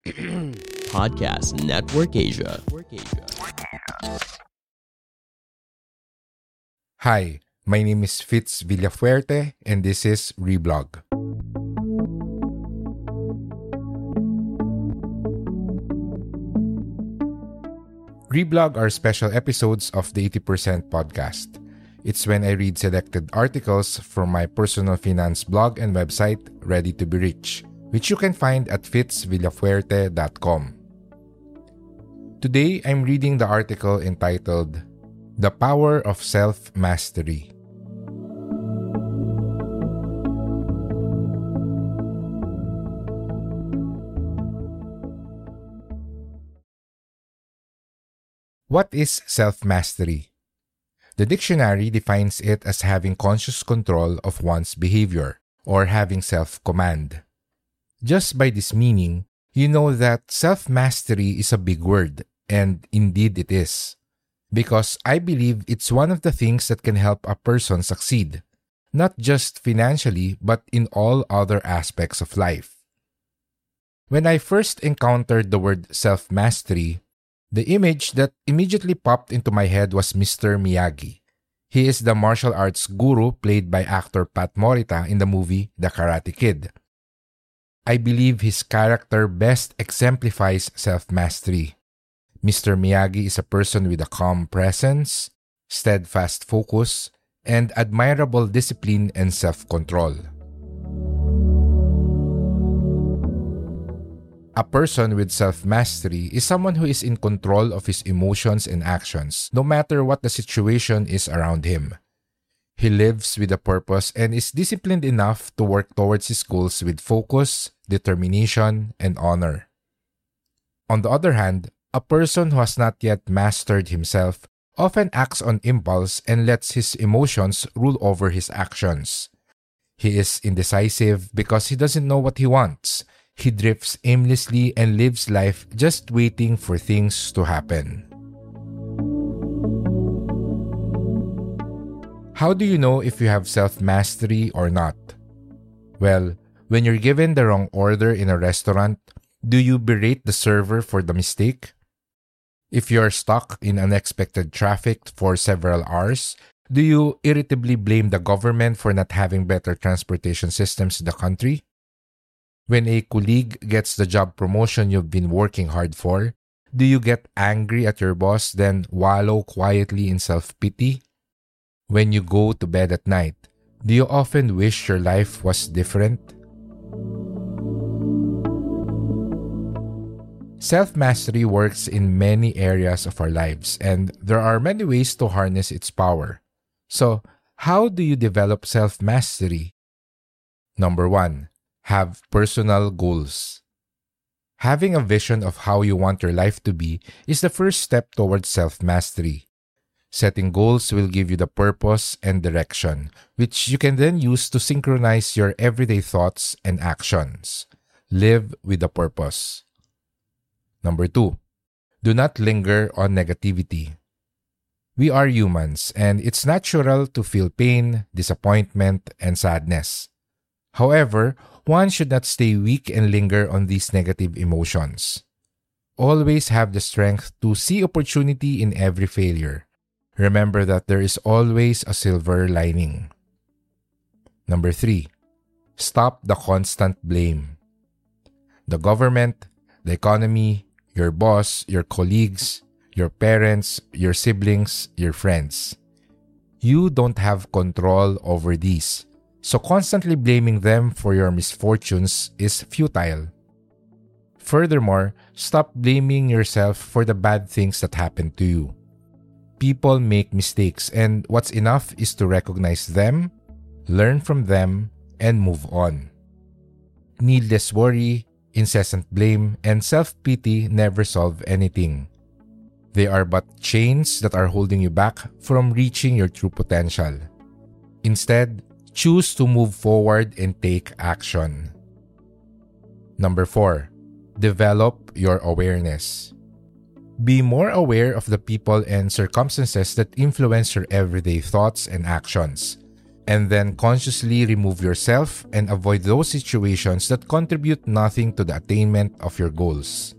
Podcast Network Asia. Hi, my name is Fitz Villafuerte, and this is Reblog. Reblog are special episodes of the 80% podcast. It's when I read selected articles from my personal finance blog and website, Ready to Be Rich, which you can find at fitzvillafuerte.com. Today, I'm reading the article entitled The Power of Self Mastery. What is self mastery? The dictionary defines it as having conscious control of one's behavior or having self command. Just by this meaning, you know that self mastery is a big word, and indeed it is. Because I believe it's one of the things that can help a person succeed, not just financially, but in all other aspects of life. When I first encountered the word self mastery, the image that immediately popped into my head was Mr. Miyagi. He is the martial arts guru played by actor Pat Morita in the movie The Karate Kid. I believe his character best exemplifies self mastery. Mr. Miyagi is a person with a calm presence, steadfast focus, and admirable discipline and self control. A person with self mastery is someone who is in control of his emotions and actions, no matter what the situation is around him. He lives with a purpose and is disciplined enough to work towards his goals with focus, determination, and honor. On the other hand, a person who has not yet mastered himself often acts on impulse and lets his emotions rule over his actions. He is indecisive because he doesn't know what he wants. He drifts aimlessly and lives life just waiting for things to happen. How do you know if you have self mastery or not? Well, when you're given the wrong order in a restaurant, do you berate the server for the mistake? If you're stuck in unexpected traffic for several hours, do you irritably blame the government for not having better transportation systems in the country? When a colleague gets the job promotion you've been working hard for, do you get angry at your boss then wallow quietly in self pity? When you go to bed at night, do you often wish your life was different? Self mastery works in many areas of our lives, and there are many ways to harness its power. So, how do you develop self mastery? Number one, have personal goals. Having a vision of how you want your life to be is the first step towards self mastery. Setting goals will give you the purpose and direction, which you can then use to synchronize your everyday thoughts and actions. Live with a purpose. Number two, do not linger on negativity. We are humans, and it's natural to feel pain, disappointment, and sadness. However, one should not stay weak and linger on these negative emotions. Always have the strength to see opportunity in every failure. Remember that there is always a silver lining. Number three, stop the constant blame. The government, the economy, your boss, your colleagues, your parents, your siblings, your friends. You don't have control over these, so constantly blaming them for your misfortunes is futile. Furthermore, stop blaming yourself for the bad things that happen to you. People make mistakes, and what's enough is to recognize them, learn from them, and move on. Needless worry, incessant blame, and self pity never solve anything. They are but chains that are holding you back from reaching your true potential. Instead, choose to move forward and take action. Number four, develop your awareness. Be more aware of the people and circumstances that influence your everyday thoughts and actions, and then consciously remove yourself and avoid those situations that contribute nothing to the attainment of your goals.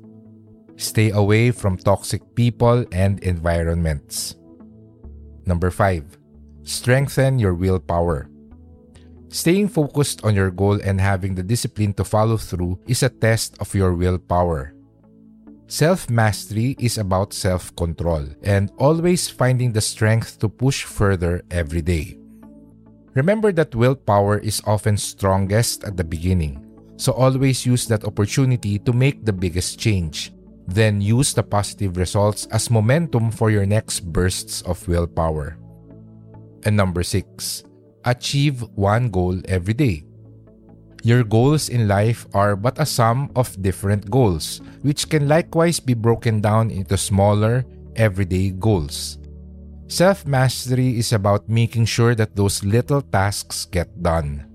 Stay away from toxic people and environments. Number 5. Strengthen your willpower. Staying focused on your goal and having the discipline to follow through is a test of your willpower. Self mastery is about self control and always finding the strength to push further every day. Remember that willpower is often strongest at the beginning, so always use that opportunity to make the biggest change. Then use the positive results as momentum for your next bursts of willpower. And number six, achieve one goal every day. Your goals in life are but a sum of different goals, which can likewise be broken down into smaller, everyday goals. Self mastery is about making sure that those little tasks get done.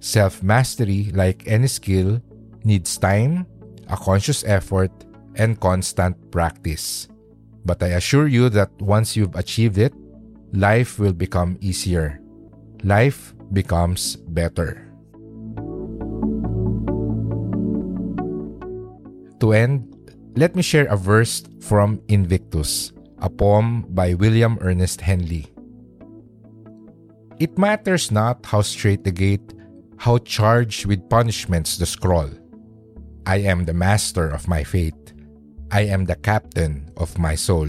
Self mastery, like any skill, needs time, a conscious effort, and constant practice. But I assure you that once you've achieved it, life will become easier. Life becomes better. To end, let me share a verse from Invictus, a poem by William Ernest Henley. It matters not how straight the gate, how charged with punishments the scroll. I am the master of my fate. I am the captain of my soul.